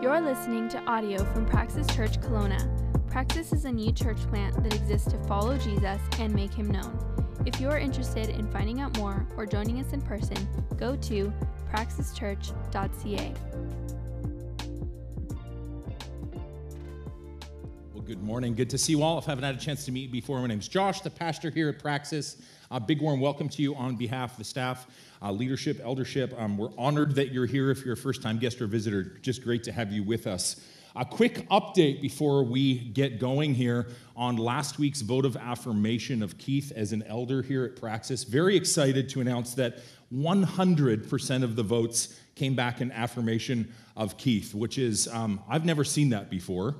You're listening to audio from Praxis Church Kelowna. Praxis is a new church plant that exists to follow Jesus and make him known. If you are interested in finding out more or joining us in person, go to praxischurch.ca. good morning. Good to see you all. If I haven't had a chance to meet before, my name's Josh, the pastor here at Praxis. A big warm welcome to you on behalf of the staff, uh, leadership, eldership. Um, we're honored that you're here. If you're a first time guest or visitor, just great to have you with us. A quick update before we get going here on last week's vote of affirmation of Keith as an elder here at Praxis. Very excited to announce that 100% of the votes came back in affirmation of Keith, which is, um, I've never seen that before.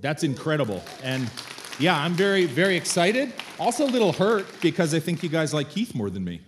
That's incredible. And yeah, I'm very, very excited. Also a little hurt because I think you guys like Keith more than me.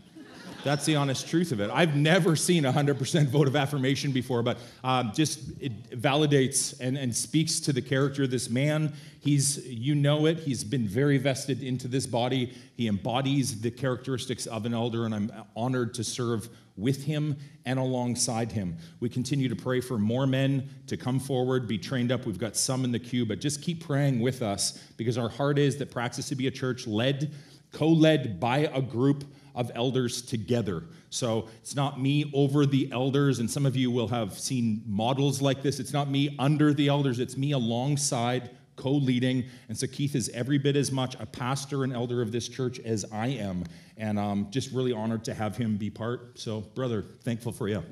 That's the honest truth of it. I've never seen a 100% vote of affirmation before, but um, just it validates and, and speaks to the character of this man. He's, you know it, he's been very vested into this body. He embodies the characteristics of an elder, and I'm honored to serve with him and alongside him. We continue to pray for more men to come forward, be trained up. We've got some in the queue, but just keep praying with us because our heart is that Praxis to be a church led, co led by a group of elders together. So it's not me over the elders, and some of you will have seen models like this. It's not me under the elders, it's me alongside, co leading. And so Keith is every bit as much a pastor and elder of this church as I am. And I'm just really honored to have him be part. So, brother, thankful for you.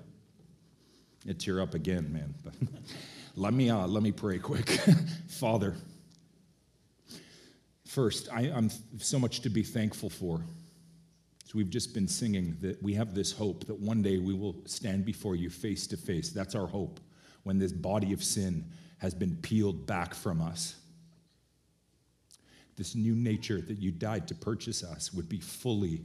You tear up again, man. Let me uh, let me pray quick. Father, first, I, I'm so much to be thankful for. So we've just been singing that we have this hope that one day we will stand before you face to face. That's our hope when this body of sin has been peeled back from us. This new nature that you died to purchase us would be fully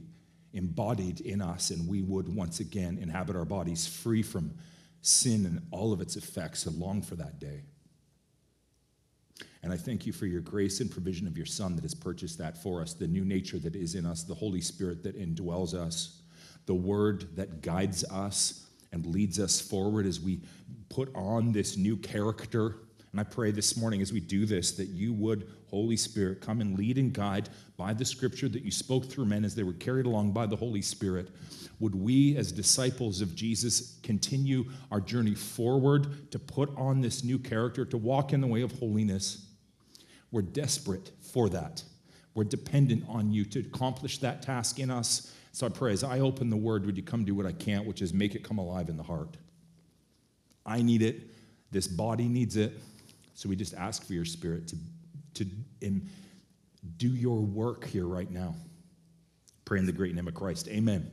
embodied in us, and we would once again inhabit our bodies free from sin and all of its effects. I long for that day. And I thank you for your grace and provision of your Son that has purchased that for us, the new nature that is in us, the Holy Spirit that indwells us, the Word that guides us and leads us forward as we put on this new character. And I pray this morning as we do this that you would, Holy Spirit, come and lead and guide by the scripture that you spoke through men as they were carried along by the Holy Spirit. Would we, as disciples of Jesus, continue our journey forward to put on this new character, to walk in the way of holiness? We're desperate for that. We're dependent on you to accomplish that task in us. So I pray as I open the word, would you come do what I can't, which is make it come alive in the heart? I need it. This body needs it. So we just ask for your spirit to, to do your work here right now. Pray in the great name of Christ. Amen.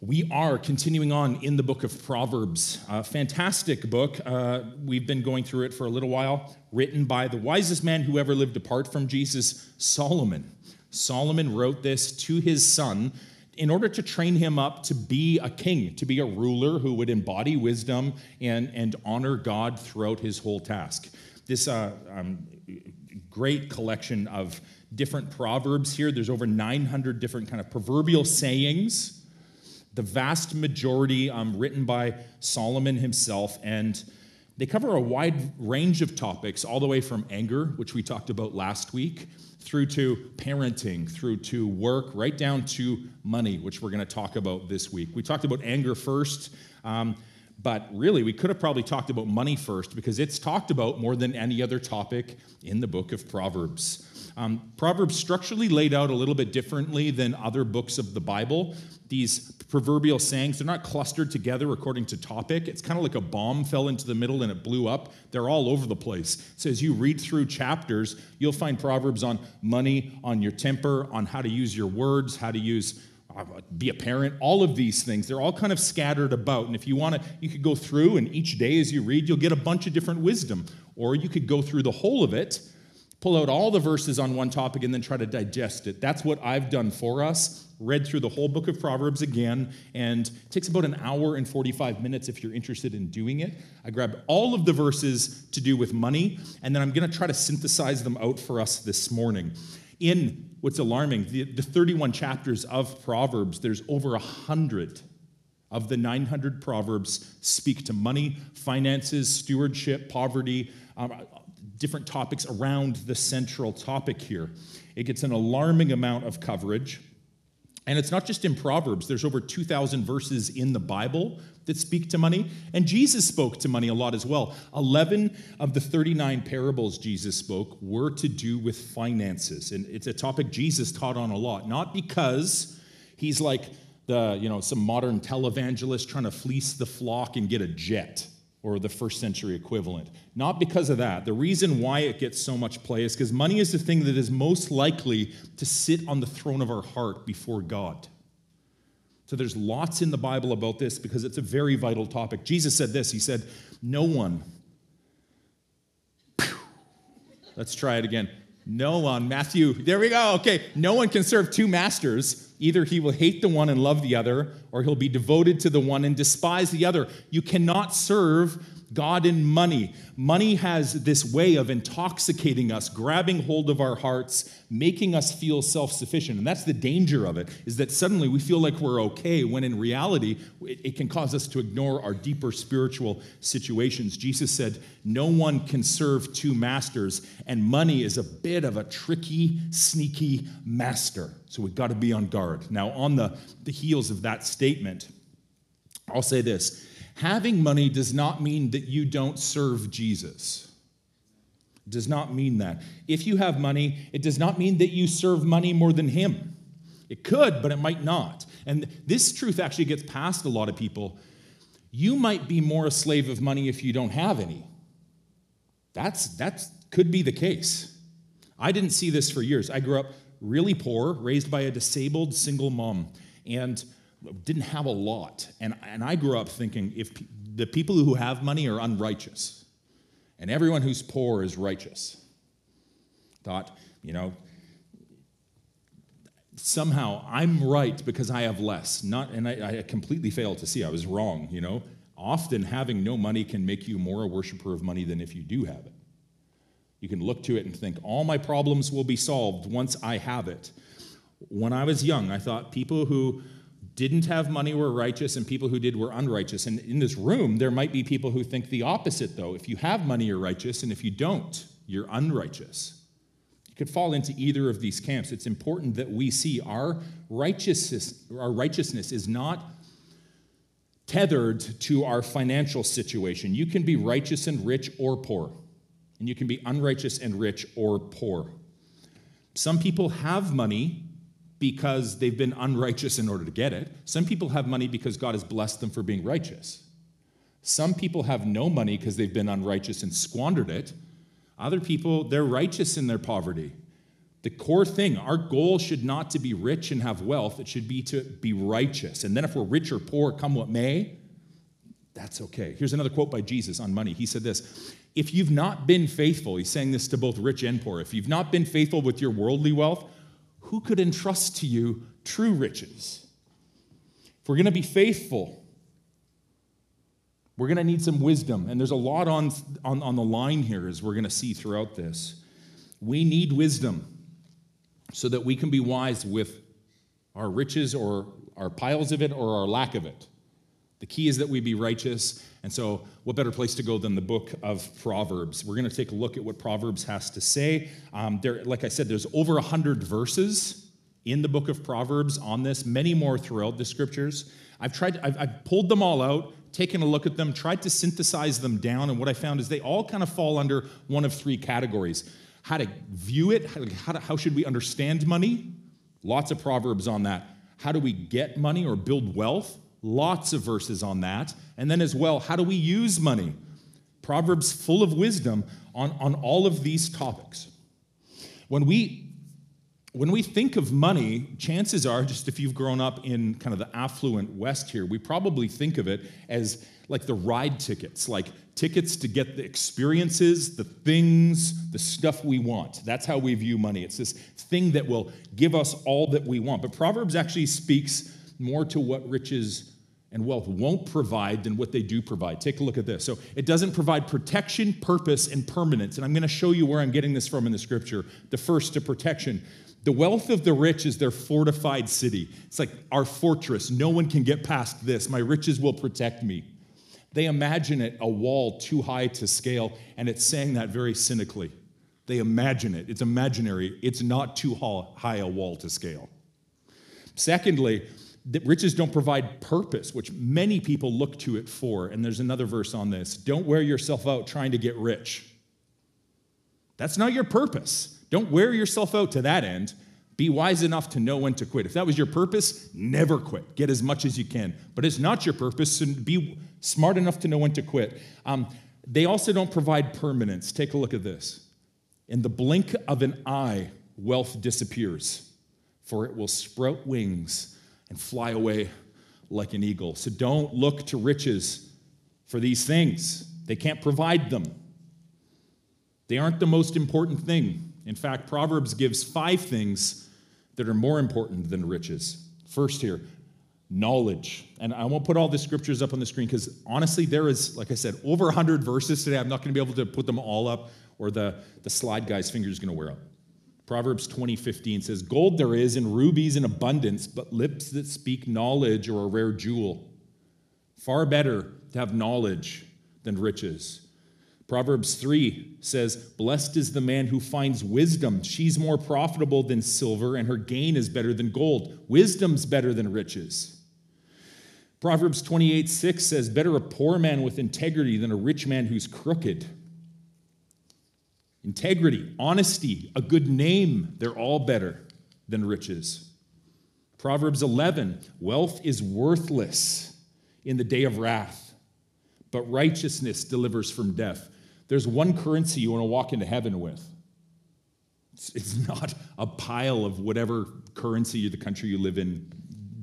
We are continuing on in the book of Proverbs. A fantastic book. Uh, we've been going through it for a little while, written by the wisest man who ever lived apart from Jesus, Solomon. Solomon wrote this to his son in order to train him up to be a king, to be a ruler who would embody wisdom and, and honor God throughout his whole task. This uh, um, great collection of different proverbs here. There's over 900 different kind of proverbial sayings the vast majority um, written by Solomon himself, and they cover a wide range of topics, all the way from anger, which we talked about last week, through to parenting, through to work, right down to money, which we're going to talk about this week. We talked about anger first. Um, but really, we could have probably talked about money first because it's talked about more than any other topic in the book of Proverbs. Um, Proverbs structurally laid out a little bit differently than other books of the Bible these proverbial sayings, they're not clustered together according to topic. It's kind of like a bomb fell into the middle and it blew up. They're all over the place. So as you read through chapters, you'll find proverbs on money, on your temper, on how to use your words, how to use Uh, be a parent, all of these things. They're all kind of scattered about. And if you want to, you could go through and each day as you read, you'll get a bunch of different wisdom. Or you could go through the whole of it pull out all the verses on one topic and then try to digest it. That's what I've done for us. Read through the whole book of Proverbs again, and it takes about an hour and 45 minutes if you're interested in doing it. I grabbed all of the verses to do with money, and then I'm going to try to synthesize them out for us this morning. In what's alarming, the, the 31 chapters of Proverbs, there's over 100 of the 900 Proverbs speak to money, finances, stewardship, poverty, um, different topics around the central topic here. It gets an alarming amount of coverage. And it's not just in Proverbs, there's over 2,000 verses in the Bible that speak to money. And Jesus spoke to money a lot as well. 11 of the 39 parables Jesus spoke were to do with finances. And it's a topic Jesus taught on a lot, not because he's like the, you know, some modern televangelist trying to fleece the flock and get a jet or the first century equivalent. Not because of that. The reason why it gets so much play is because money is the thing that is most likely to sit on the throne of our heart before God. So there's lots in the Bible about this because it's a very vital topic. Jesus said this He said, No one, let's try it again. No one, Matthew, there we go. Okay, no one can serve two masters. Either he will hate the one and love the other, or he'll be devoted to the one and despise the other. You cannot serve God and money. Money has this way of intoxicating us, grabbing hold of our hearts, making us feel self-sufficient. And that's the danger of it, is that suddenly we feel like we're okay when in reality it, it can cause us to ignore our deeper spiritual situations. Jesus said, "No one can serve two masters," and money is a bit of a tricky, sneaky master. So we've got to be on guard. Now, on the, the heels of that statement, I'll say this Having money does not mean that you don't serve Jesus. Does not mean that. If you have money, it does not mean that you serve money more than Him. It could, but it might not. And this truth actually gets past a lot of people. You might be more a slave of money if you don't have any. That's that could be the case. I didn't see this for years. I grew up really poor, raised by a disabled single mom. And didn't have a lot. And, and I grew up thinking if pe- the people who have money are unrighteous, and everyone who's poor is righteous. Thought, you know, somehow I'm right because I have less. Not, and I, I completely failed to see I was wrong. You know, often having no money can make you more a worshiper of money than if you do have it. You can look to it and think, all my problems will be solved once I have it. When I was young, I thought people who didn't have money were righteous and people who did were unrighteous. And in this room, there might be people who think the opposite, though. If you have money, you're righteous, and if you don't, you're unrighteous. You could fall into either of these camps. It's important that we see our righteousness, our righteousness is not tethered to our financial situation. You can be righteous and rich or poor, and you can be unrighteous and rich or poor. Some people have money because they've been unrighteous in order to get it. Some people have money because God has blessed them for being righteous. Some people have no money because they've been unrighteous and squandered it. Other people, they're righteous in their poverty. The core thing, our goal should not to be rich and have wealth, it should be to be righteous. And then if we're rich or poor, come what may, that's okay. Here's another quote by Jesus on money. He said this If you've not been faithful, he's saying this to both rich and poor, if you've not been faithful with your worldly wealth, who could entrust to you true riches? If we're going to be faithful, we're going to need some wisdom. And there's a lot on, on, on the line here, as we're going to see throughout this. We need wisdom so that we can be wise with our riches or our piles of it or our lack of it. The key is that we be righteous. And so, what better place to go than the book of Proverbs? We're going to take a look at what Proverbs has to say. Um, there, like I said, there's over 100 verses in the book of Proverbs on this, many more throughout the scriptures. I've tried, I've, I've pulled them all out, taken a look at them, tried to synthesize them down, and what I found is they all kind of fall under one of three categories how to view it, how, how, to, how should we understand money? Lots of Proverbs on that. How do we get money or build wealth? Lots of verses on that. And then, as well, how do we use money? Proverbs full of wisdom on, on all of these topics. When we when we think of money, chances are, just if you've grown up in kind of the affluent West here, we probably think of it as like the ride tickets, like tickets to get the experiences, the things, the stuff we want. That's how we view money. It's this thing that will give us all that we want. But Proverbs actually speaks more to what riches and wealth won't provide than what they do provide. Take a look at this. So it doesn't provide protection, purpose, and permanence. And I'm going to show you where I'm getting this from in the scripture. The first to protection. The wealth of the rich is their fortified city. It's like our fortress. No one can get past this. My riches will protect me. They imagine it a wall too high to scale, and it's saying that very cynically. They imagine it. It's imaginary. It's not too high a wall to scale. Secondly, that riches don't provide purpose, which many people look to it for. And there's another verse on this. Don't wear yourself out trying to get rich. That's not your purpose. Don't wear yourself out to that end. Be wise enough to know when to quit. If that was your purpose, never quit. Get as much as you can. But it's not your purpose, and be smart enough to know when to quit. Um, they also don't provide permanence. Take a look at this. In the blink of an eye, wealth disappears, for it will sprout wings and fly away like an eagle. So don't look to riches for these things, they can't provide them. They aren't the most important thing. In fact, Proverbs gives five things that are more important than riches. First, here, knowledge. And I won't put all the scriptures up on the screen because honestly, there is, like I said, over 100 verses today. I'm not going to be able to put them all up, or the, the slide guy's finger is going to wear out. Proverbs 20, 15 says, Gold there is and rubies in abundance, but lips that speak knowledge are a rare jewel. Far better to have knowledge than riches. Proverbs 3 says, Blessed is the man who finds wisdom. She's more profitable than silver, and her gain is better than gold. Wisdom's better than riches. Proverbs 28 6 says, Better a poor man with integrity than a rich man who's crooked. Integrity, honesty, a good name, they're all better than riches. Proverbs 11 Wealth is worthless in the day of wrath, but righteousness delivers from death. There's one currency you want to walk into heaven with. It's, not a pile of whatever currency the country you live in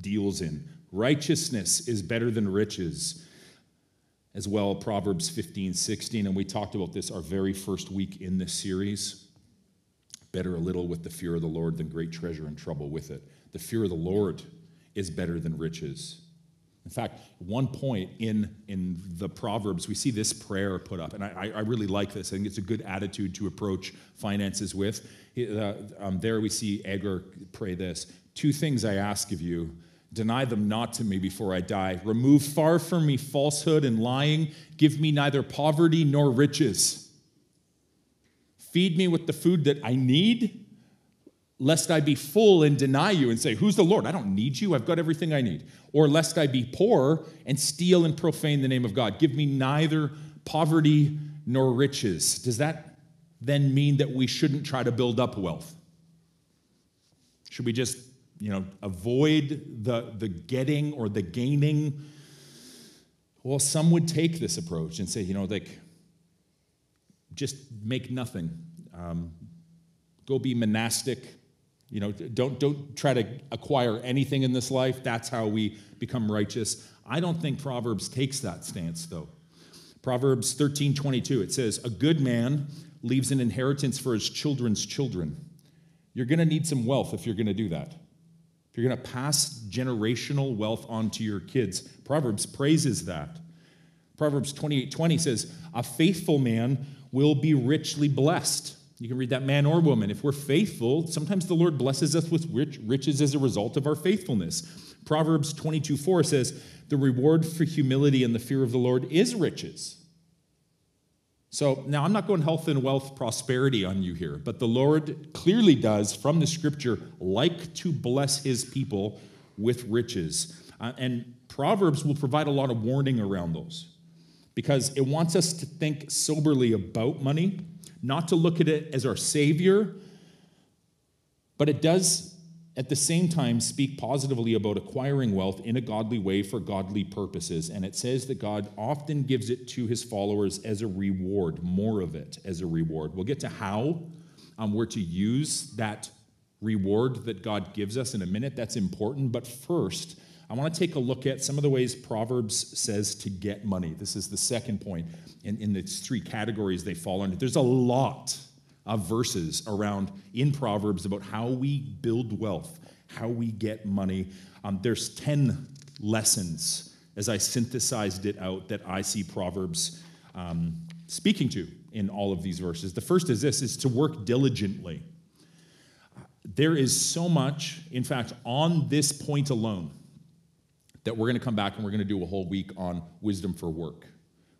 deals in. Righteousness is better than riches. As well, Proverbs 15, 16, and we talked about this our very first week in this series. Better a little with the fear of the Lord than great treasure and trouble with it. The fear of the Lord is better than riches. In fact, one point in, in the Proverbs, we see this prayer put up, and I, I really like this. I think it's a good attitude to approach finances with. Uh, um, there we see Agur pray this Two things I ask of you, deny them not to me before I die. Remove far from me falsehood and lying. Give me neither poverty nor riches. Feed me with the food that I need lest I be full and deny you and say, Who's the Lord? I don't need you. I've got everything I need. Or lest I be poor and steal and profane the name of God. Give me neither poverty nor riches. Does that then mean that we shouldn't try to build up wealth? Should we just, you know, avoid the, the getting or the gaining? Well, some would take this approach and say, you know, like, just make nothing. Um, go be monastic you know, don't, don't try to acquire anything in this life. That's how we become righteous. I don't think Proverbs takes that stance, though. Proverbs 13 22, it says, A good man leaves an inheritance for his children's children. You're going to need some wealth if you're going to do that. If you're going to pass generational wealth on to your kids, Proverbs praises that. Proverbs 28 20 says, A faithful man will be richly blessed. You can read that man or woman. If we're faithful, sometimes the Lord blesses us with rich, riches as a result of our faithfulness. Proverbs 22 4 says, The reward for humility and the fear of the Lord is riches. So now I'm not going health and wealth prosperity on you here, but the Lord clearly does, from the scripture, like to bless his people with riches. Uh, and Proverbs will provide a lot of warning around those because it wants us to think soberly about money not to look at it as our Savior, but it does at the same time speak positively about acquiring wealth in a godly way for godly purposes. And it says that God often gives it to his followers as a reward, more of it as a reward. We'll get to how um, we're to use that reward that God gives us in a minute. That's important. But first, I want to take a look at some of the ways Proverbs says to get money. This is the second point in, in the three categories they fall under. There's a lot of verses around in Proverbs about how we build wealth, how we get money. Um, there's 10 lessons as I synthesized it out that I see Proverbs um, speaking to in all of these verses. The first is this is to work diligently there is so much, in fact, on this point alone, that we're going to come back and we're going to do a whole week on wisdom for work.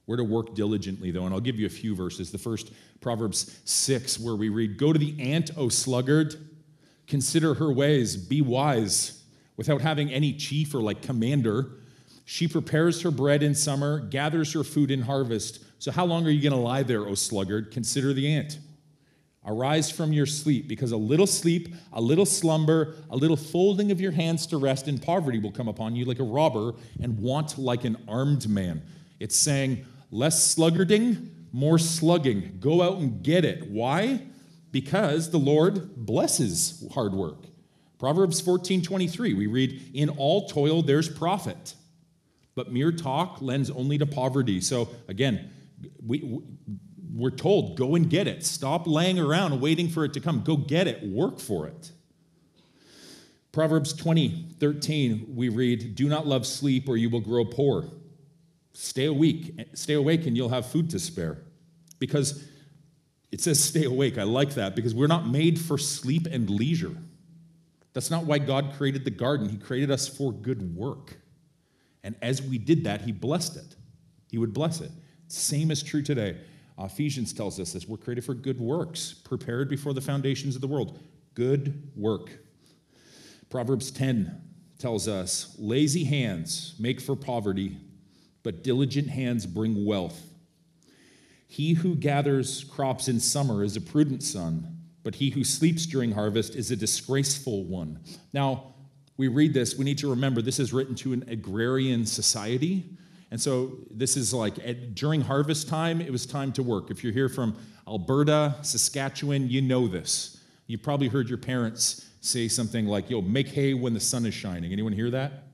We're to work diligently, though, and I'll give you a few verses. The first, Proverbs 6, where we read, Go to the ant, O sluggard, consider her ways, be wise, without having any chief or like commander. She prepares her bread in summer, gathers her food in harvest. So, how long are you going to lie there, O sluggard? Consider the ant. Arise from your sleep, because a little sleep, a little slumber, a little folding of your hands to rest, and poverty will come upon you like a robber, and want like an armed man. It's saying, less sluggarding, more slugging. Go out and get it. Why? Because the Lord blesses hard work. Proverbs 14 23, we read, In all toil there's profit, but mere talk lends only to poverty. So again, we, we're told, go and get it. Stop laying around waiting for it to come. Go get it. Work for it. Proverbs 20, 13, we read, Do not love sleep or you will grow poor. Stay awake, stay awake and you'll have food to spare. Because it says stay awake. I like that because we're not made for sleep and leisure. That's not why God created the garden. He created us for good work. And as we did that, He blessed it. He would bless it. Same is true today. Ephesians tells us this we're created for good works, prepared before the foundations of the world. Good work. Proverbs 10 tells us lazy hands make for poverty, but diligent hands bring wealth. He who gathers crops in summer is a prudent son, but he who sleeps during harvest is a disgraceful one. Now, we read this, we need to remember this is written to an agrarian society. And so this is like at, during harvest time, it was time to work. If you're here from Alberta, Saskatchewan, you know this. You've probably heard your parents say something like, yo, make hay when the sun is shining. Anyone hear that?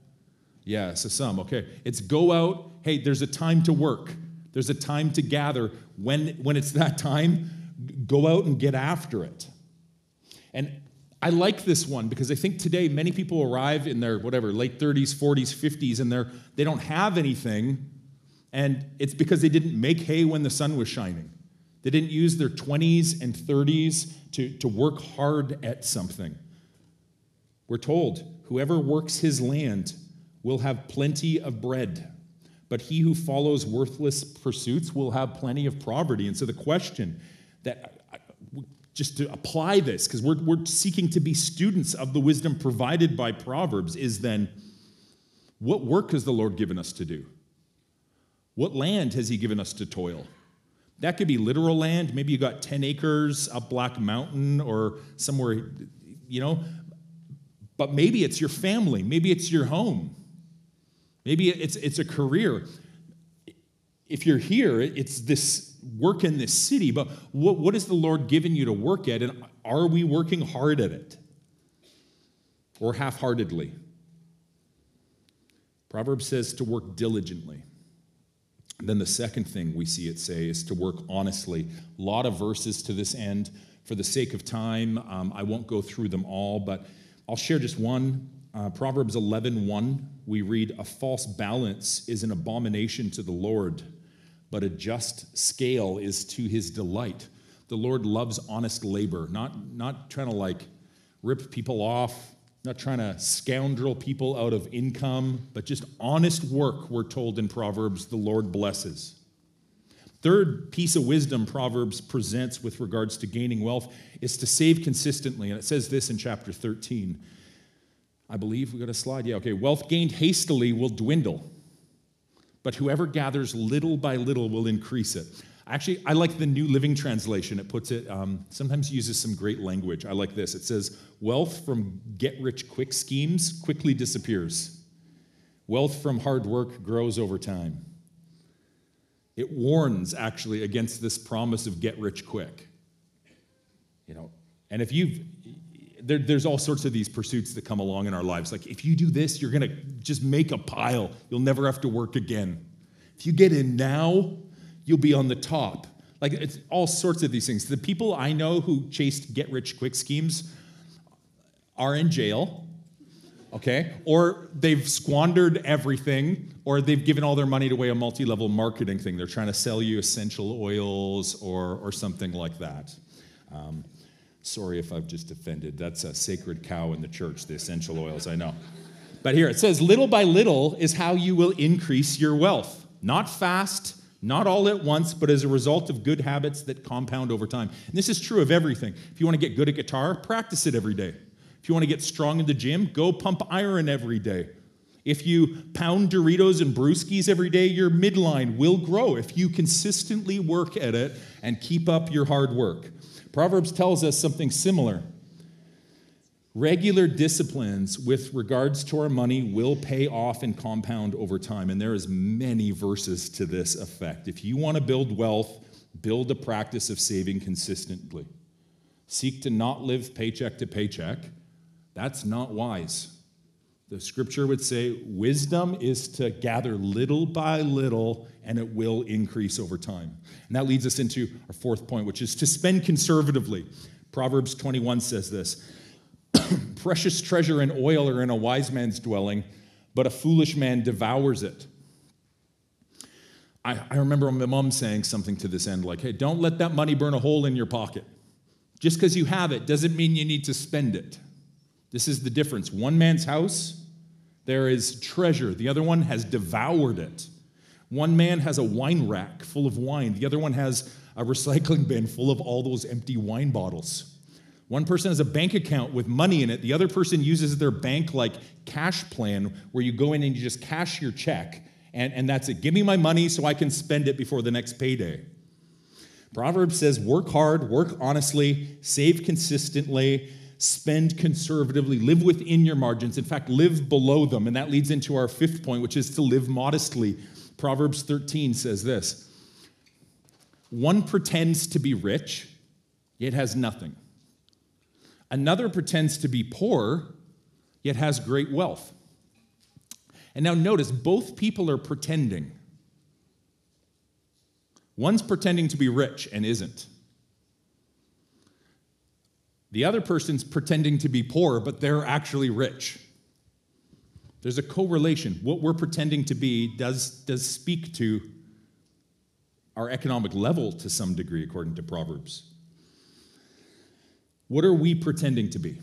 Yeah, so some. Okay. It's go out. Hey, there's a time to work. There's a time to gather. When, when it's that time, go out and get after it. And I like this one because I think today many people arrive in their whatever late 30s, 40s, 50s, and they're they don't have anything, and it's because they didn't make hay when the sun was shining. They didn't use their 20s and 30s to, to work hard at something. We're told whoever works his land will have plenty of bread, but he who follows worthless pursuits will have plenty of poverty. And so the question that just to apply this, because we're, we're seeking to be students of the wisdom provided by Proverbs, is then what work has the Lord given us to do? What land has He given us to toil? That could be literal land. Maybe you got 10 acres up Black Mountain or somewhere, you know. But maybe it's your family. Maybe it's your home. Maybe it's, it's a career. If you're here, it's this work in this city, but what, what has the Lord given you to work at? And are we working hard at it? Or half heartedly? Proverbs says to work diligently. then the second thing we see it say is to work honestly. A lot of verses to this end. For the sake of time, um, I won't go through them all, but I'll share just one. Uh, Proverbs 11 1, we read, A false balance is an abomination to the Lord but a just scale is to his delight. The Lord loves honest labor, not, not trying to like rip people off, not trying to scoundrel people out of income, but just honest work, we're told in Proverbs, the Lord blesses. Third piece of wisdom Proverbs presents with regards to gaining wealth is to save consistently. And it says this in chapter 13. I believe we got a slide. Yeah, okay. Wealth gained hastily will dwindle but whoever gathers little by little will increase it. Actually, I like the New Living Translation. It puts it, um, sometimes uses some great language. I like this. It says, Wealth from get rich quick schemes quickly disappears, wealth from hard work grows over time. It warns actually against this promise of get rich quick. You know, and if you've, there, there's all sorts of these pursuits that come along in our lives. Like, if you do this, you're going to just make a pile. You'll never have to work again. If you get in now, you'll be on the top. Like, it's all sorts of these things. The people I know who chased get rich quick schemes are in jail, okay? Or they've squandered everything, or they've given all their money to away a multi level marketing thing. They're trying to sell you essential oils or, or something like that. Um, Sorry if I've just offended. That's a sacred cow in the church, the essential oils, I know. But here it says, little by little is how you will increase your wealth. Not fast, not all at once, but as a result of good habits that compound over time. And this is true of everything. If you want to get good at guitar, practice it every day. If you want to get strong in the gym, go pump iron every day. If you pound Doritos and brewskis every day, your midline will grow if you consistently work at it and keep up your hard work. Proverbs tells us something similar. Regular disciplines with regards to our money will pay off and compound over time, and there is many verses to this effect. If you want to build wealth, build a practice of saving consistently. Seek to not live paycheck to paycheck. That's not wise. The scripture would say wisdom is to gather little by little and it will increase over time. And that leads us into our fourth point, which is to spend conservatively. Proverbs 21 says this Precious treasure and oil are in a wise man's dwelling, but a foolish man devours it. I, I remember my mom saying something to this end like, hey, don't let that money burn a hole in your pocket. Just because you have it doesn't mean you need to spend it. This is the difference. One man's house, there is treasure, the other one has devoured it. One man has a wine rack full of wine, the other one has a recycling bin full of all those empty wine bottles. One person has a bank account with money in it. The other person uses their bank like cash plan where you go in and you just cash your check and, and that's it. Give me my money so I can spend it before the next payday. Proverbs says work hard, work honestly, save consistently, spend conservatively, live within your margins. In fact, live below them. And that leads into our fifth point, which is to live modestly. Proverbs 13 says this One pretends to be rich, yet has nothing. Another pretends to be poor, yet has great wealth. And now notice, both people are pretending. One's pretending to be rich and isn't. The other person's pretending to be poor, but they're actually rich. There's a correlation. What we're pretending to be does, does speak to our economic level to some degree, according to Proverbs. What are we pretending to be?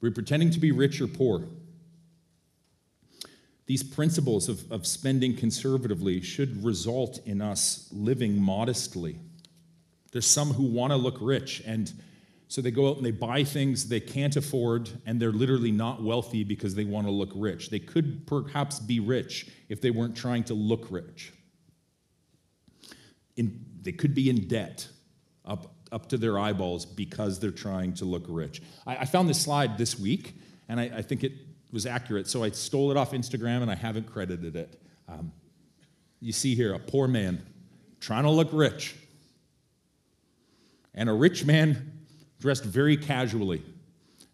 We're we pretending to be rich or poor? These principles of, of spending conservatively should result in us living modestly. There's some who want to look rich, and so they go out and they buy things they can't afford, and they're literally not wealthy because they want to look rich. They could perhaps be rich if they weren't trying to look rich. In, they could be in debt, up up to their eyeballs because they're trying to look rich. I, I found this slide this week, and I, I, think it was accurate, so I stole it off Instagram and I haven't credited it. Um, you see here a poor man trying to look rich, and a rich man dressed very casually.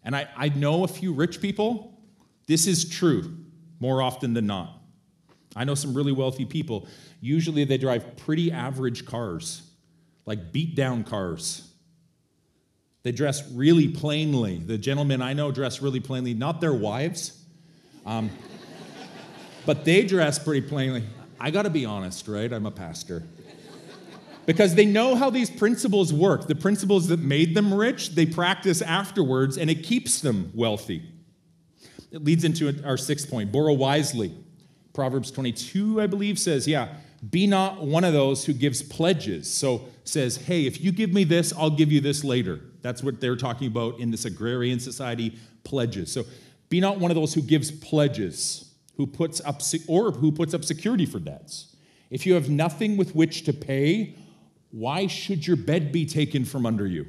And I, I know a few rich people. This is true more often than not. I know some really wealthy people. Usually they drive pretty average cars like beat down cars. They dress really plainly. The gentlemen I know dress really plainly, not their wives, um, but they dress pretty plainly. I got to be honest, right? I'm a pastor. Because they know how these principles work. The principles that made them rich, they practice afterwards, and it keeps them wealthy. It leads into our sixth point borrow wisely. Proverbs 22, I believe, says, yeah, be not one of those who gives pledges. So says, hey, if you give me this, I'll give you this later. That's what they're talking about in this agrarian society, pledges. So be not one of those who gives pledges, who puts up or who puts up security for debts. If you have nothing with which to pay, why should your bed be taken from under you?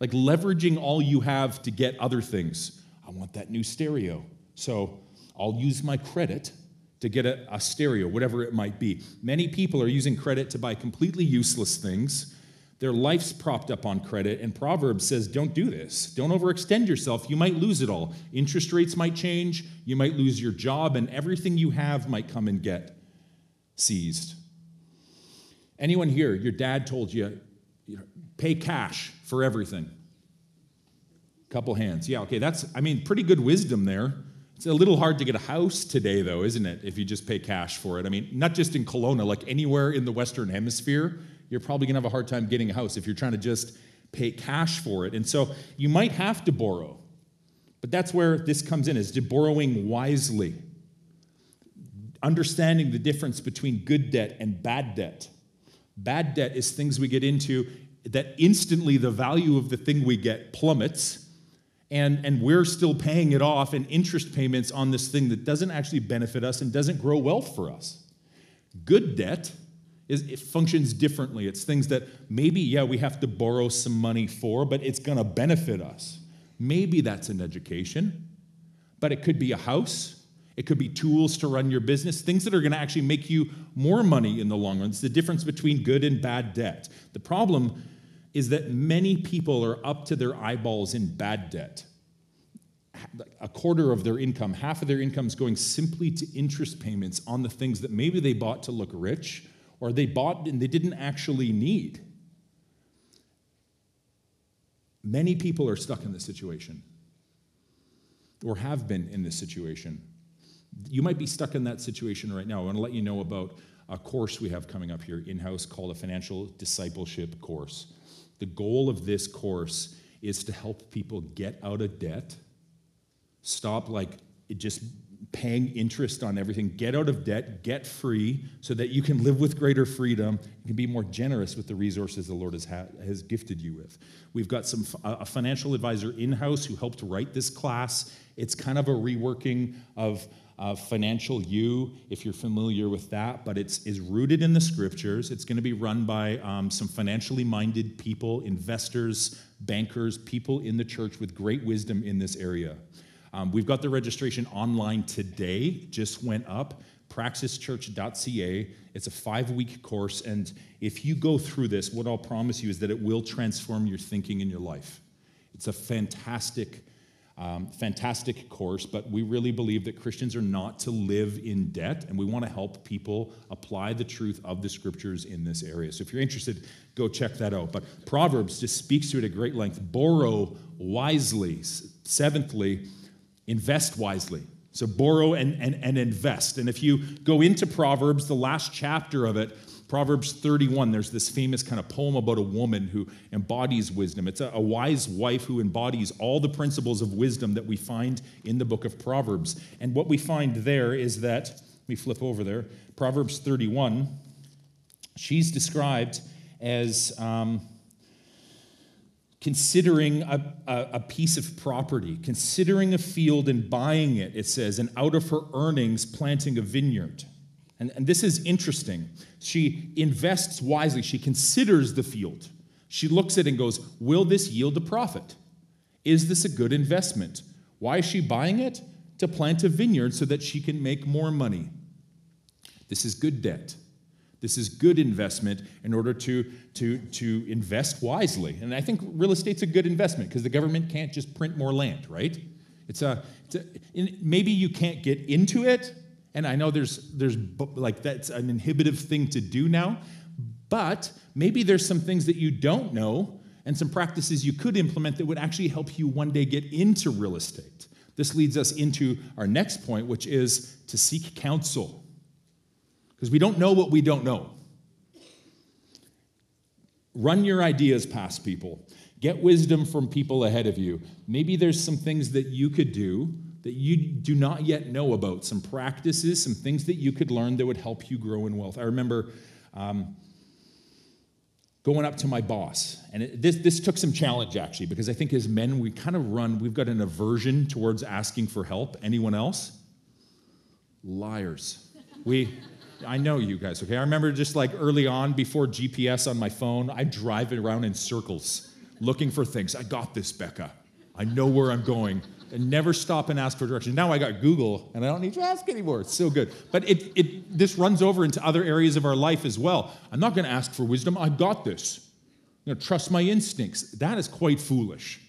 Like leveraging all you have to get other things. I want that new stereo. So I'll use my credit to get a, a, stereo, whatever it might be. Many people are using credit to buy completely useless things. Their life's propped up on credit, and Proverbs says, don't do this. Don't overextend yourself. You might lose it all. Interest rates might change, you might lose your job, and everything you have might come and get seized. Anyone here, your dad told you, you know, pay cash for everything? Couple hands. Yeah, okay, that's, I mean, pretty good wisdom there. It's a little hard to get a house today, though, isn't it, if you just pay cash for it? I mean, not just in Kelowna, like anywhere in the Western Hemisphere, you're probably to have a hard time getting a house if you're trying to just pay cash for it. And so you might have to borrow. But that's where this comes in is to borrowing wisely. Understanding the difference between good debt and bad debt. Bad debt is things we get into that instantly the value of the thing we get plummets and, and we're still paying it off in interest payments on this thing that doesn't actually benefit us and doesn't grow wealth for us. Good debt is it functions differently. It's things that maybe, yeah, we have to borrow some money for, but it's to benefit us. Maybe that's an education, but it could be a house. It could be tools to run your business, things that are going to actually make you more money in the long run. It's the difference between good and bad debt. The problem is that many people are up to their eyeballs in bad debt. A quarter of their income, half of their income is going simply to interest payments on the things that maybe they bought to look rich or they bought and they didn't actually need. Many people are stuck in this situation or have been in this situation. You might be stuck in that situation right now. I want to let you know about a course we have coming up here in house called a financial discipleship course. The goal of this course is to help people get out of debt, stop like just paying interest on everything, get out of debt, get free, so that you can live with greater freedom. You can be more generous with the resources the Lord has, ha- has gifted you with. We've got some a financial advisor in house who helped write this class. It's kind of a reworking of uh, financial you, if you're familiar with that, but it's is rooted in the scriptures. It's going to be run by um, some financially minded people, investors, bankers, people in the church with great wisdom in this area. Um, we've got the registration online today, just went up, praxischurch.ca. It's a five week course, and if you go through this, what I'll promise you is that it will transform your thinking in your life. It's a fantastic um, fantastic course, but we really believe that Christians are not to live in debt, and we want to help people apply the truth of the scriptures in this area. So if you're interested, go check that out. But Proverbs just speaks to it at great length. Borrow wisely. Seventhly, invest wisely. So borrow and, and, and invest. And if you go into Proverbs, the last chapter of it, Proverbs 31, there's this famous kind of poem about a woman who embodies wisdom. It's a, a, wise wife who embodies all the principles of wisdom that we find in the book of Proverbs. And what we find there is that, let me flip over there, Proverbs 31, she's described as um, considering a, a, a piece of property, considering a field and buying it, it says, and out of her earnings planting a vineyard. And, and this is interesting. She invests wisely. She considers the field. She looks at it and goes, Will this yield a profit? Is this a good investment? Why is she buying it? To plant a vineyard so that she can make more money. This is good debt. This is good investment in order to, to, to invest wisely. And I think real estate's a good investment because the government can't just print more land, right? It's a, it's a maybe you can't get into it, and I know there's, there's like that's an inhibitive thing to do now, but maybe there's some things that you don't know and some practices you could implement that would actually help you one day get into real estate. This leads us into our next point, which is to seek counsel. Because we don't know what we don't know. Run your ideas past people. Get wisdom from people ahead of you. Maybe there's some things that you could do that you do not yet know about, some practices, some things that you could learn that would help you grow in wealth. I remember um, going up to my boss, and it, this, this took some challenge actually, because I think as men, we kind of run, we've got an aversion towards asking for help. Anyone else? Liars. We, I know you guys, okay? I remember just like early on, before GPS on my phone, I drive around in circles looking for things. I got this, Becca. I know where I'm going and never stop and ask for directions. Now I got Google and I don't need to ask anymore. It's so good. But it, it, this runs over into other areas of our life as well. I'm not going to ask for wisdom. I've got this. Going to trust my instincts. That is quite foolish.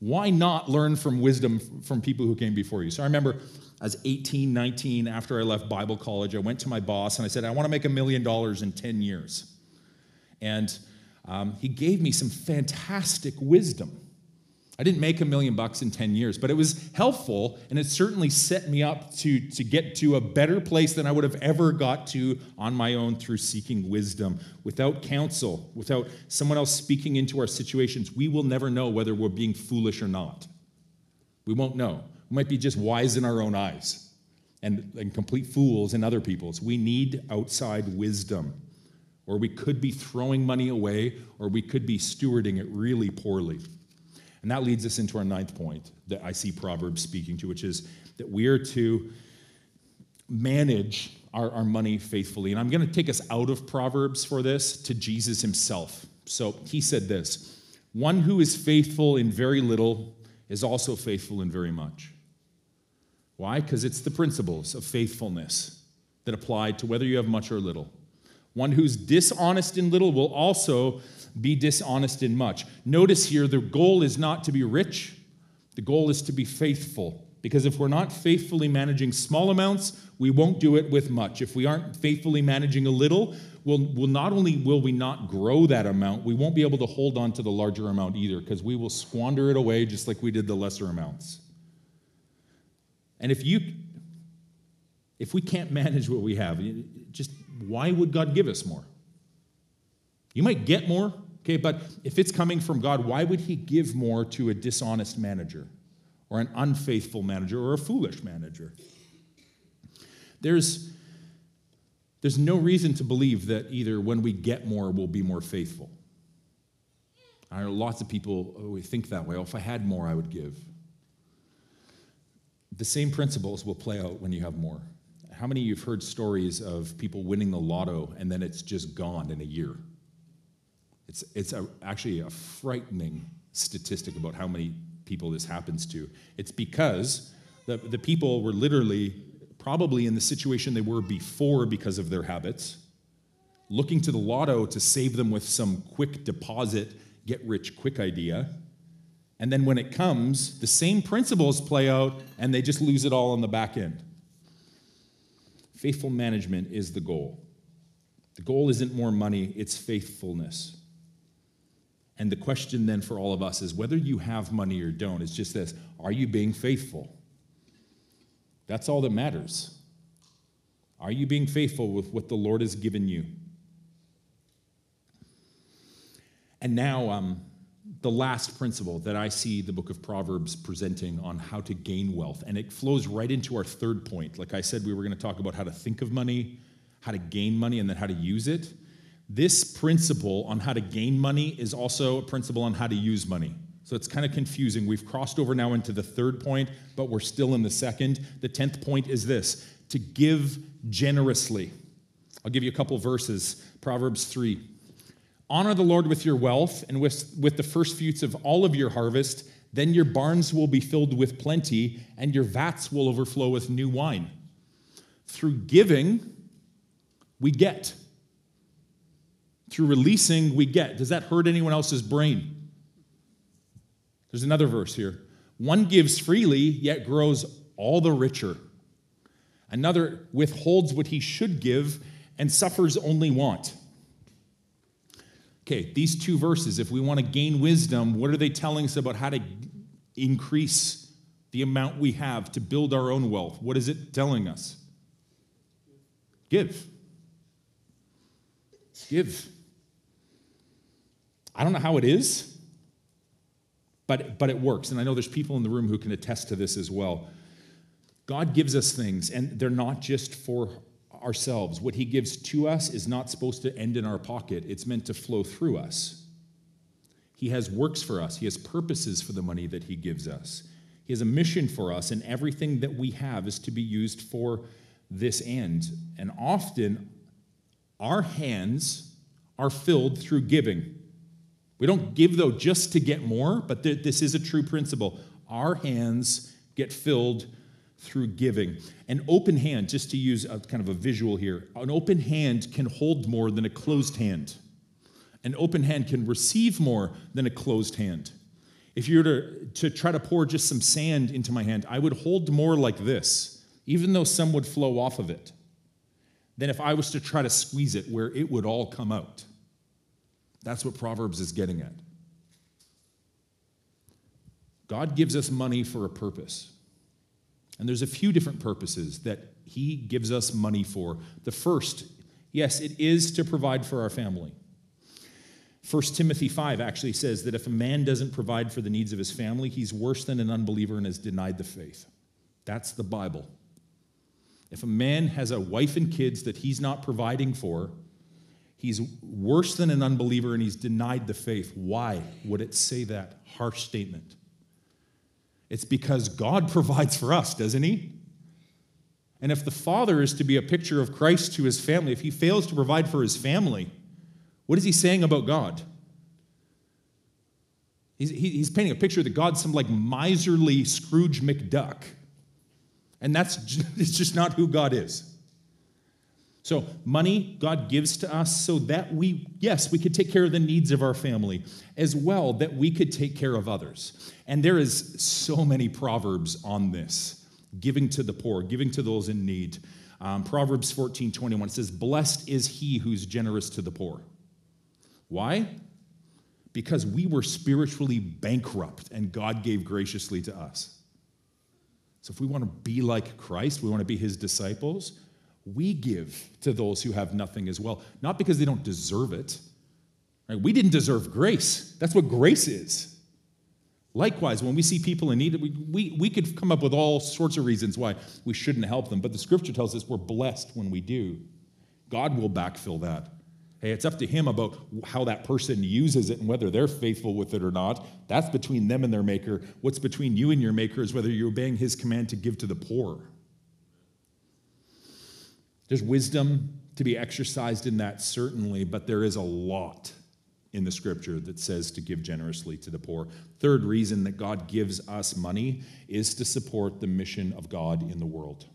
Why not learn from wisdom from people who came before you? So I remember as 18, 19, after I left Bible college, I went to my boss and I said, I want to make a million dollars in 10 years. And um, he gave me some fantastic wisdom. I didn't make a million bucks in 10 years, but it was helpful and it certainly set me up to, to get to a better place than I would have ever got to on my own through seeking wisdom. Without counsel, without someone else speaking into our situations, we will never know whether we're being foolish or not. We won't know. We might be just wise in our own eyes and, and complete fools in other people's. We need outside wisdom, or we could be throwing money away, or we could be stewarding it really poorly. And that leads us into our ninth point that I see Proverbs speaking to, which is that we are to manage our, our money faithfully. And I'm going to take us out of Proverbs for this to Jesus himself. So he said this One who is faithful in very little is also faithful in very much. Why? Because it's the principles of faithfulness that apply to whether you have much or little. One who's dishonest in little will also be dishonest in much. Notice here, the goal is not to be rich, the goal is to be faithful. Because if we're not faithfully managing small amounts, we won't do it with much. If we aren't faithfully managing a little, we'll, we'll not only will we not grow that amount, we won't be able to hold on to the larger amount either, because we will squander it away just like we did the lesser amounts. And if you if we can't manage what we have, just why would God give us more? You might get more, okay, but if it's coming from God, why would He give more to a dishonest manager or an unfaithful manager or a foolish manager? There's, there's no reason to believe that either when we get more, we'll be more faithful. I know lots of people oh, think that way. Oh, if I had more, I would give. The same principles will play out when you have more. How many of you have heard stories of people winning the lotto and then it's just gone in a year? It's, it's a, actually a frightening statistic about how many people this happens to. It's because the, the people were literally probably in the situation they were before because of their habits, looking to the lotto to save them with some quick deposit, get rich quick idea. And then when it comes, the same principles play out and they just lose it all on the back end. Faithful management is the goal. The goal isn't more money, it's faithfulness. And the question then for all of us is whether you have money or don't, it's just this are you being faithful? That's all that matters. Are you being faithful with what the Lord has given you? And now, um, the last principle that I see the book of Proverbs presenting on how to gain wealth. And it flows right into our third point. Like I said, we were going to talk about how to think of money, how to gain money, and then how to use it. This principle on how to gain money is also a principle on how to use money. So it's kind of confusing. We've crossed over now into the third point, but we're still in the second. The tenth point is this to give generously. I'll give you a couple verses. Proverbs 3. Honor the Lord with your wealth and with, with the first fruits of all of your harvest. Then your barns will be filled with plenty, and your vats will overflow with new wine. Through giving, we get. Through releasing, we get. Does that hurt anyone else's brain? There's another verse here. One gives freely, yet grows all the richer. Another withholds what he should give and suffers only want. Okay, these two verses, if we want to gain wisdom, what are they telling us about how to increase the amount we have to build our own wealth? What is it telling us? Give. Give. I don't know how it is, but, but it works. And I know there's people in the room who can attest to this as well. God gives us things, and they're not just for ourselves. What He gives to us is not supposed to end in our pocket, it's meant to flow through us. He has works for us, He has purposes for the money that He gives us. He has a mission for us, and everything that we have is to be used for this end. And often, our hands are filled through giving. We don't give, though, just to get more, but th- this is a true principle. Our hands get filled through giving. An open hand, just to use a kind of a visual here, an open hand can hold more than a closed hand. An open hand can receive more than a closed hand. If you were to, to try to pour just some sand into my hand, I would hold more like this, even though some would flow off of it, than if I was to try to squeeze it where it would all come out. That's what Proverbs is getting at. God gives us money for a purpose. And there's a few different purposes that He gives us money for. The first, yes, it is to provide for our family. 1 Timothy 5 actually says that if a man doesn't provide for the needs of his family, he's worse than an unbeliever and has denied the faith. That's the Bible. If a man has a wife and kids that he's not providing for, he's worse than an unbeliever and he's denied the faith. Why would it say that harsh statement? It's because God provides for us, doesn't he? And if the father is to be a picture of Christ to his family, if he fails to provide for his family, what is he saying about God? He's, he's painting a picture that God's some like miserly Scrooge McDuck. And that's it's just not who God is. So, money God gives to us so that we, yes, we could take care of the needs of our family, as well that we could take care of others. And there is so many proverbs on this giving to the poor, giving to those in need. Um, proverbs 14 21 says, Blessed is he who's generous to the poor. Why? Because we were spiritually bankrupt and God gave graciously to us. So if we want to be like Christ, we want to be his disciples, we give to those who have nothing as well. Not because they don't deserve it. Right? We didn't deserve grace. That's what grace is. Likewise, when we see people in need, we, we, we could come up with all sorts of reasons why we shouldn't help them, but the scripture tells us we're blessed when we do. God will backfill that. Hey, it's up to him about how that person uses it and whether they're faithful with it or not. That's between them and their maker. What's between you and your maker is whether you're obeying his command to give to the poor. There's wisdom to be exercised in that, certainly, but there is a lot in the scripture that says to give generously to the poor. Third reason that God gives us money is to support the mission of God in the world.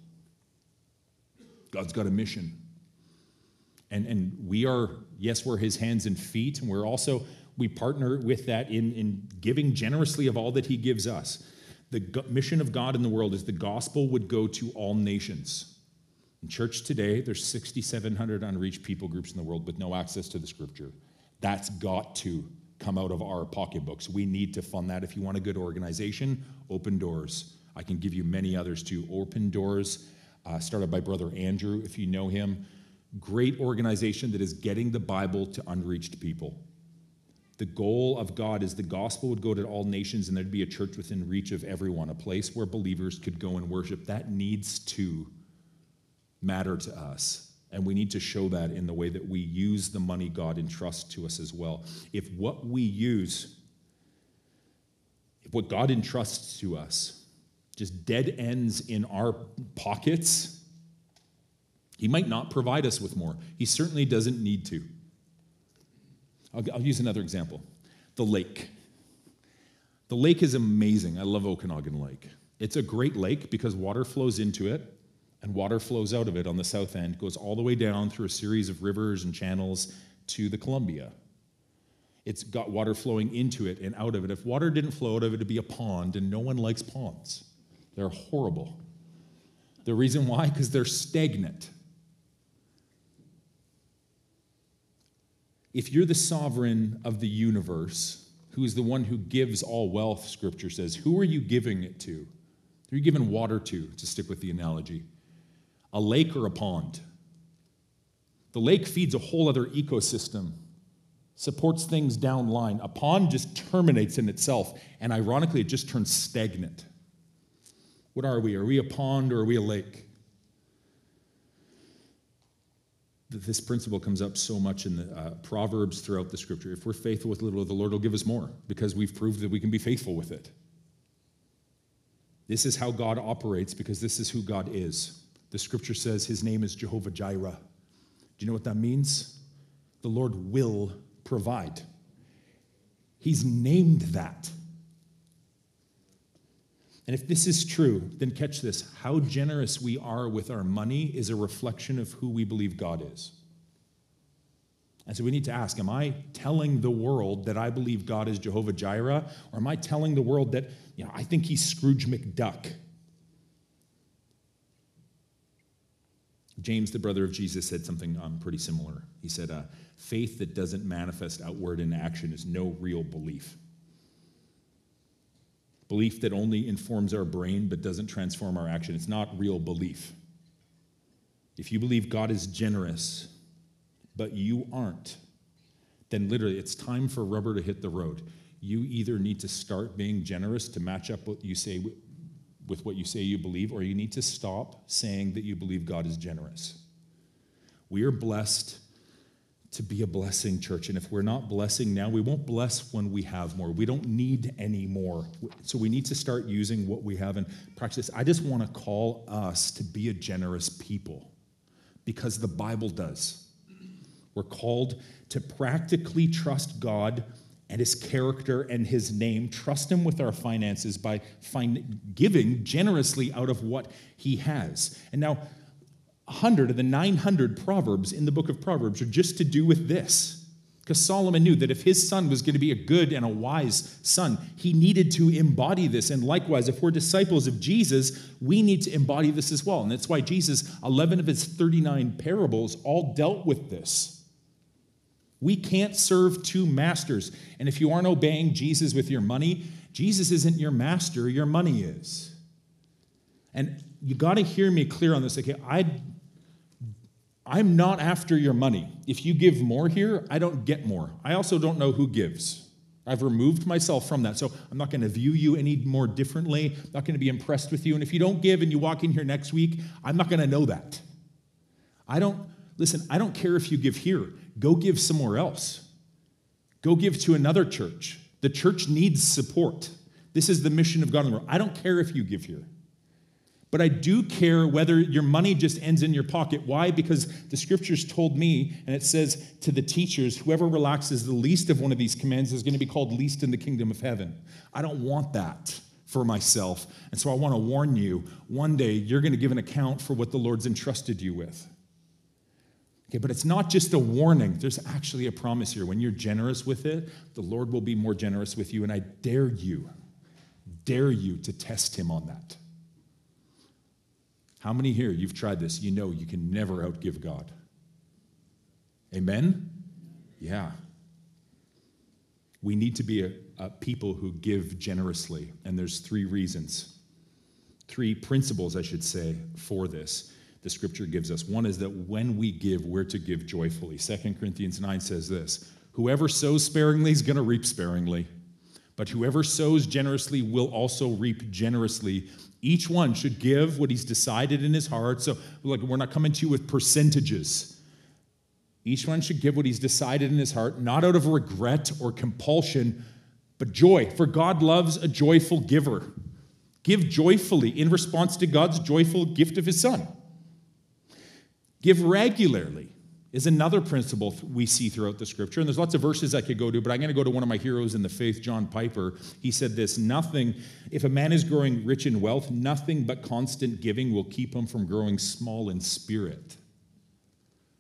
God's got a mission. And, and we are, yes, we're his hands and feet, and we're also, we partner with that in, in giving generously of all that he gives us. The go- mission of God in the world is the gospel would go to all nations. In church today, there's 6,700 unreached people groups in the world with no access to the scripture. That's got to come out of our pocketbooks. We need to fund that. If you want a good organization, open doors. I can give you many others too. Open Doors, uh, started by Brother Andrew, if you know him great organization that is getting the Bible to unreached people. The goal of God is the gospel would go to all nations and there'd be a church within reach of everyone, a place where believers could go and worship. That needs to matter to us. And we need to show that in the way that we use the money God entrusts to us as well. If what we use, if what God entrusts to us just dead ends in our pockets, he might not provide us with more. He certainly doesn't need to. I'll, I'll, use another example the lake. The lake is amazing. I love Okanagan Lake. It's a great lake because water flows into it and water flows out of it on the south end, goes all the way down through a series of rivers and channels to the Columbia. It's got water flowing into it and out of it. If water didn't flow out of it, it'd be a pond, and no one likes ponds. They're horrible. The reason why? Because they're stagnant. if you're the sovereign of the universe, who is the one who gives all wealth, scripture says, who are you giving it to? Who are you giving water to, to stick with the analogy? A lake or a pond? The lake feeds a whole other ecosystem, supports things down line. A pond just terminates in itself, and ironically, it just turns stagnant. What are we? Are we a pond or are we a lake? this principle comes up so much in the uh, Proverbs throughout the scripture. If we're faithful with little, the Lord will give us more because we've proved that we can be faithful with it. This is how God operates because this is who God is. The scripture says his name is Jehovah Jireh. Do you know what that means? The Lord will provide. He's named that. And if this is true, then catch this how generous we are with our money is a reflection of who we believe God is. And so we need to ask Am I telling the world that I believe God is Jehovah Jireh? Or am I telling the world that, you know, I think he's Scrooge McDuck? James, the brother of Jesus, said something um, pretty similar. He said, uh, Faith that doesn't manifest outward in action is no real belief. Belief that only informs our brain but doesn't transform our action. It's not real belief. If you believe God is generous, but you aren't, then literally it's time for rubber to hit the road. You either need to start being generous to match up what you say with what you say you believe, or you need to stop saying that you believe God is generous. We are blessed to be a blessing, church. And if we're not blessing now, we won't bless when we have more. We don't need any more. So we need to start using what we have and practice. I just want to call us to be a generous people because the Bible does. We're called to practically trust God and his character and his name, trust him with our finances by find, giving generously out of what he has. And now, 100 of the 900 Proverbs in the book of Proverbs are just to do with this. Because Solomon knew that if his son was going to be a good and a wise son, he needed to embody this. And likewise, if we're disciples of Jesus, we need to embody this as well. And that's why Jesus, 11 of his 39 parables, all dealt with this. We can't serve two masters. And if you aren't obeying Jesus with your money, Jesus isn't your master, your money is. And you got to hear me clear on this. Okay, I I'm not after your money. If you give more here, I don't get more. I also don't know who gives. I've removed myself from that. So I'm not going to view you any more differently. I'm not going to be impressed with you. And if you don't give and you walk in here next week, I'm not going to know that. I don't, listen, I don't care if you give here. Go give somewhere else. Go give to another church. The church needs support. This is the mission of God in the world. I don't care if you give here. But I do care whether your money just ends in your pocket. Why? Because the scriptures told me, and it says to the teachers, whoever relaxes the least of one of these commands is going to be called least in the kingdom of heaven. I don't want that for myself. And so I want to warn you one day you're going to give an account for what the Lord's entrusted you with. Okay, but it's not just a warning. There's actually a promise here. When you're generous with it, the Lord will be more generous with you. And I dare you, dare you to test him on that. How many here, you've tried this, you know you can never outgive God? Amen? Yeah. We need to be a, a, people who give generously, and there's three reasons, three principles, I should say, for this. The scripture gives us. One is that when we give, we're to give joyfully. Second Corinthians 9 says this Whoever sows sparingly is going to reap sparingly, but whoever sows generously will also reap generously. Each one should give what he's decided in his heart. So, like, we're not coming to you with percentages. Each one should give what he's decided in his heart, not out of regret or compulsion, but joy. For God loves a joyful giver. Give joyfully in response to God's joyful gift of his son. Give regularly is another principle we see throughout the scripture. And there's lots of verses I could go to, but I'm going to go to one of my heroes in the faith, John Piper. He said this Nothing, if a man is growing rich in wealth, nothing but constant giving will keep him from growing small in spirit.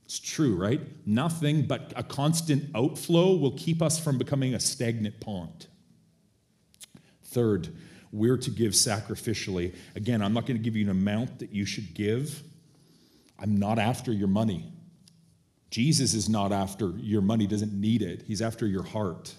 It's true, right? Nothing but a constant outflow will keep us from becoming a stagnant pond. Third, we're to give sacrificially. Again, I'm not going to give you an amount that you should give. I'm not after your money. Jesus is not after your money, doesn't need it. He's after your heart.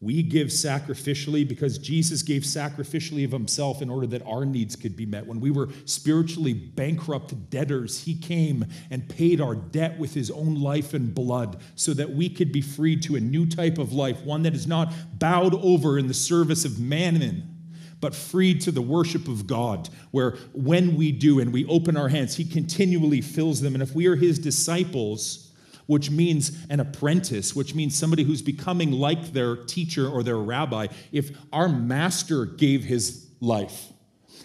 We give sacrificially because Jesus gave sacrificially of himself in order that our needs could be met. When we were spiritually bankrupt debtors, he came and paid our debt with his own life and blood so that we could be freed to a new type of life, one that is not bowed over in the service of mammon but freed to the worship of God, where when we do and we open our hands, He continually fills them. And if we are His disciples, which means an apprentice, which means somebody who's becoming like their teacher or their rabbi, if our master gave his life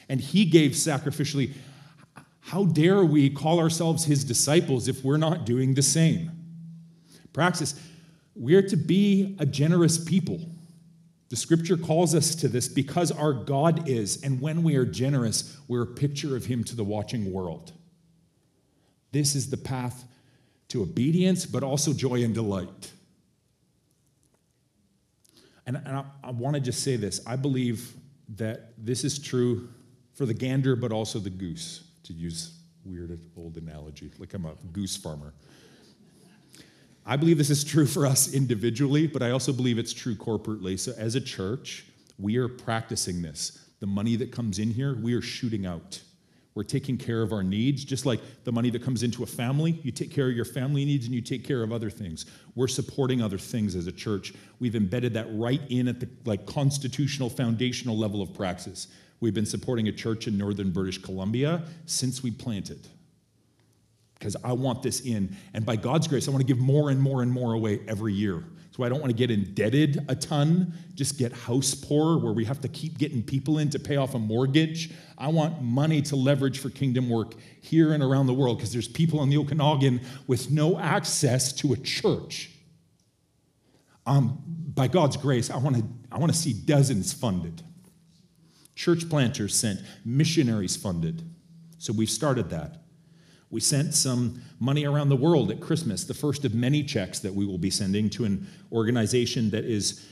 and he gave sacrificially, how dare we call ourselves his disciples if we're not doing the same? Praxis, we're to be a generous people. The scripture calls us to this because our God is, and when we are generous, we're a picture of Him to the watching world. This is the path to obedience, but also joy and delight. And, and I, I want to just say this I believe that this is true for the gander, but also the goose, to use weird old analogy, like I'm a goose farmer. I believe this is true for us individually, but I also believe it's true corporately. So, as a church, we are practicing this. The money that comes in here, we are shooting out. We're taking care of our needs, just like the money that comes into a family. You take care of your family needs and you take care of other things. We're supporting other things as a church. We've embedded that right in at the like constitutional, foundational level of praxis. We've been supporting a church in northern British Columbia since we planted. Because I want this in. And by God's grace, I want to give more and more and more away every year. So I don't want to get indebted a ton, just get house poor where we have to keep getting people in to pay off a mortgage. I want money to leverage for kingdom work here and around the world because there's people in the Okanagan with no access to a church. Um, by God's grace, I want to I want to see dozens funded. Church planters sent, missionaries funded. So we've started that. We sent some money around the world at Christmas, the first of many checks that we will be sending to an organization that is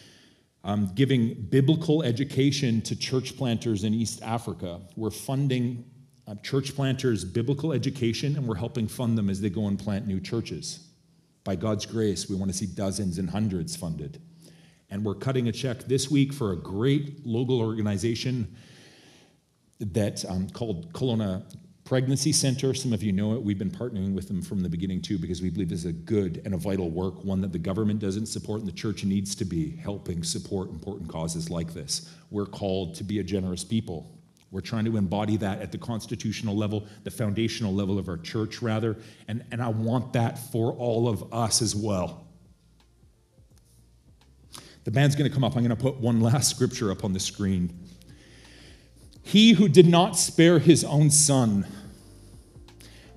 um, giving biblical education to church planters in East Africa. We're funding uh, church planters biblical education and we're helping fund them as they go and plant new churches. By God's grace, we want to see dozens and hundreds funded. And we're cutting a check this week for a great local organization that um, called Kelowna Pregnancy Center, some of you know it. We've been partnering with them from the beginning too because we believe this is a good and a vital work, one that the government doesn't support and the church needs to be helping support important causes like this. We're called to be a generous people. We're trying to embody that at the constitutional level, the foundational level of our church, rather. And, and I want that for all of us as well. The band's going to come up. I'm going to put one last scripture up on the screen. He who did not spare his own son,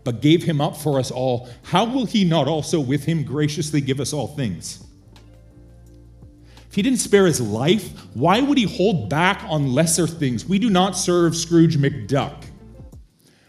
but gave him up for us all, how will he not also with him graciously give us all things? If he didn't spare his life, why would he hold back on lesser things? We do not serve Scrooge McDuck.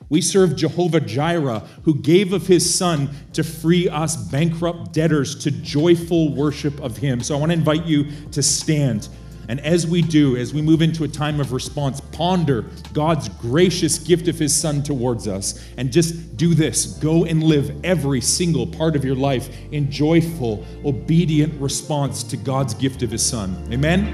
We serve Jehovah Jireh, who gave of his son to free us bankrupt debtors to joyful worship of him. So I want to invite you to stand. And as we do, as we move into a time of response, ponder God's gracious gift of His Son towards us. And just do this go and live every single part of your life in joyful, obedient response to God's gift of His Son. Amen.